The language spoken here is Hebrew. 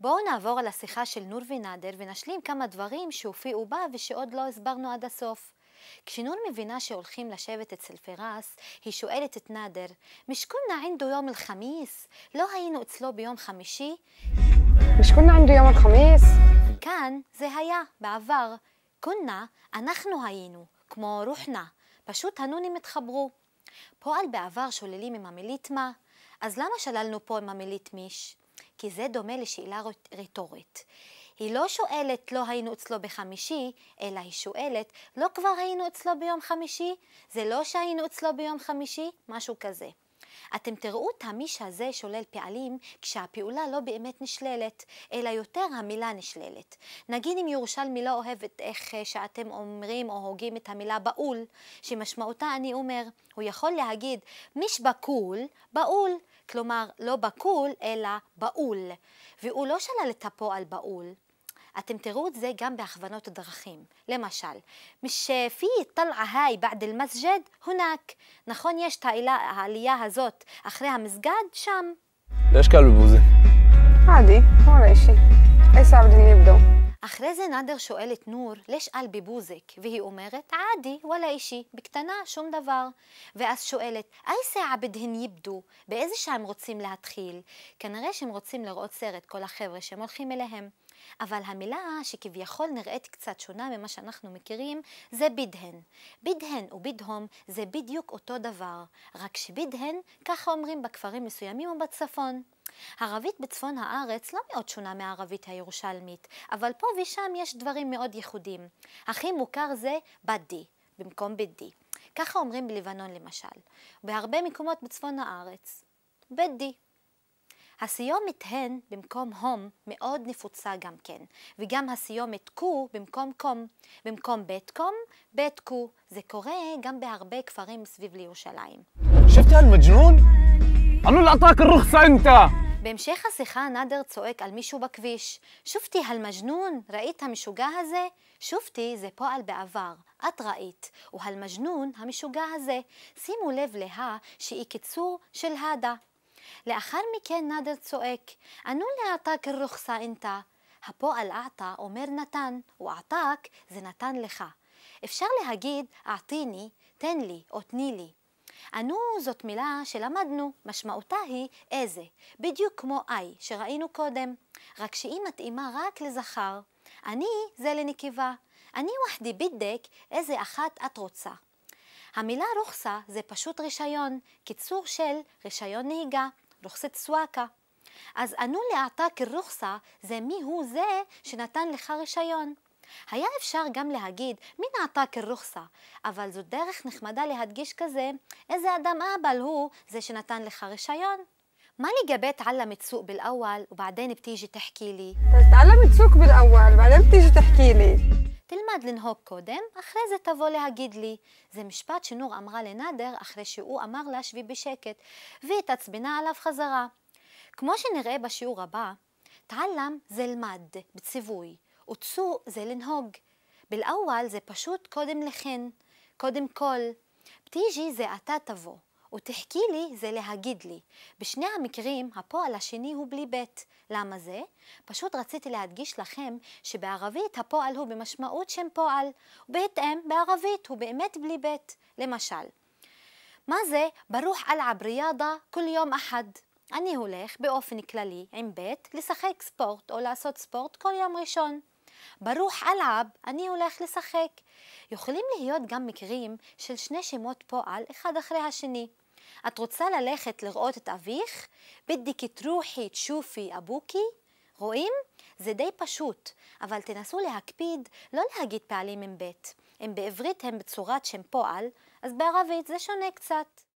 בואו נעבור על השיחה של נור ונאדר ונשלים כמה דברים שהופיעו בה ושעוד לא הסברנו עד הסוף. כשנור מבינה שהולכים לשבת אצל פרס, היא שואלת את נאדר, مش كنا عنده يوم الخميس? לא היינו אצלו ביום חמישי? مش كنا عنده يوم الخميس כאן זה היה, בעבר. כונה, אנחנו היינו, כמו רוחנה. פשוט הנונים התחברו. פועל בעבר שוללים עם המילית מה, אז למה שללנו פה עם המילית מיש? כי זה דומה לשאלה רטורית. היא לא שואלת לא היינו אצלו בחמישי, אלא היא שואלת לא כבר היינו אצלו ביום חמישי? זה לא שהיינו אצלו ביום חמישי? משהו כזה. אתם תראו את המיש הזה שולל פעלים כשהפעולה לא באמת נשללת, אלא יותר המילה נשללת. נגיד אם ירושלמי לא אוהבת איך שאתם אומרים או הוגים את המילה באול, שמשמעותה אני אומר, הוא יכול להגיד מיש בקול, באול, כלומר לא בקול אלא באול, והוא לא שלל את הפועל באול. אתם תראו את זה גם בהכוונות הדרכים. למשל, מש في الطلعة هاي بعد المسجد هناك. נכון, יש את העלייה הזאת אחרי המסגד שם. ليش قالوا بوزة؟ عادي ولا إشي أي ساعة بدهم يبدوا אחרי זה נאדר שואל את נור, לש על ביבוזק, והיא אומרת, עדי, וואלה אישי, בקטנה, שום דבר. ואז שואלת, אי סעה בדהן יבדו, באיזה שעה הם רוצים להתחיל? כנראה שהם רוצים לראות סרט, כל החבר'ה שהם הולכים אליהם. אבל המילה שכביכול נראית קצת שונה ממה שאנחנו מכירים, זה בידהן. בידהן ובידהום זה בדיוק אותו דבר, רק שבידהן, ככה אומרים בכפרים מסוימים ובצפון. הערבית בצפון הארץ לא מאוד שונה מהערבית הירושלמית, אבל פה ושם יש דברים מאוד ייחודים. הכי מוכר זה בדי, במקום בדי. ככה אומרים בלבנון למשל. בהרבה מקומות בצפון הארץ. בדי. הסיומת הן במקום הום מאוד נפוצה גם כן, וגם הסיומת קו במקום קום. במקום בית קום, בית קו. זה קורה גם בהרבה כפרים סביב לירושלים. شفت هالمجنون؟ أنا اللي أعطاك الرخصة أنت בהמשך השיחה נאדר צועק על מישהו בכביש. שופתי הלמג'נון, ראית המשוגע הזה? שופתי זה פועל בעבר, את ראית, והלמג'נון המשוגע הזה. שימו לב לה שהיא קיצור של הדה. לאחר מכן נאדר צועק, ענו לעתק רוחסה אינתה. הפועל עתה אומר נתן, ועתק זה נתן לך. אפשר להגיד אעתיני, תן לי או תני לי. ענו זאת מילה שלמדנו, משמעותה היא איזה, בדיוק כמו איי שראינו קודם, רק שהיא מתאימה רק לזכר. אני זה לנקבה. אני וחדי בידק איזה אחת את רוצה. המילה רוחסה זה פשוט רישיון, קיצור של רישיון נהיגה, רוחסת סוואקה. אז ענו לעתק רוחסה זה מי הוא זה שנתן לך רישיון. היה אפשר גם להגיד מי נעתק רוחסה, אבל זו דרך נחמדה להדגיש כזה איזה אדם אהבל הוא זה שנתן לך רישיון. ما לגבי تعلم تسوق بالأول وبعدين بتيجي تحكي لي تعلم تسوق بالأول بعدين بتيجي تحكي لي תלמד לנהוג קודם, אחרי זה תבוא להגיד לי. זה משפט שנור אמרה לנאדר אחרי שהוא אמר לה שבי בשקט, והתעצבנה עליו חזרה. כמו שנראה בשיעור הבא, תעלם זה למד, בציווי, וצו זה לנהוג. באלאוול זה פשוט קודם לכן, קודם כל. פתיג'י זה אתה תבוא. ותחכי לי זה להגיד לי. בשני המקרים הפועל השני הוא בלי בית. למה זה? פשוט רציתי להדגיש לכם שבערבית הפועל הוא במשמעות שם פועל, ובהתאם בערבית הוא באמת בלי בית. למשל, מה זה ברוח אלעב ריאדה כל יום אחד? אני הולך באופן כללי עם בית לשחק ספורט או לעשות ספורט כל יום ראשון. ברוח אלעב אני הולך לשחק. יכולים להיות גם מקרים של שני שמות פועל אחד אחרי השני. את רוצה ללכת לראות את אביך? בדק תרוחי תשופי אבוקי? רואים? זה די פשוט, אבל תנסו להקפיד לא להגיד פעלים עם בית. אם בעברית הם בצורת שם פועל, אז בערבית זה שונה קצת.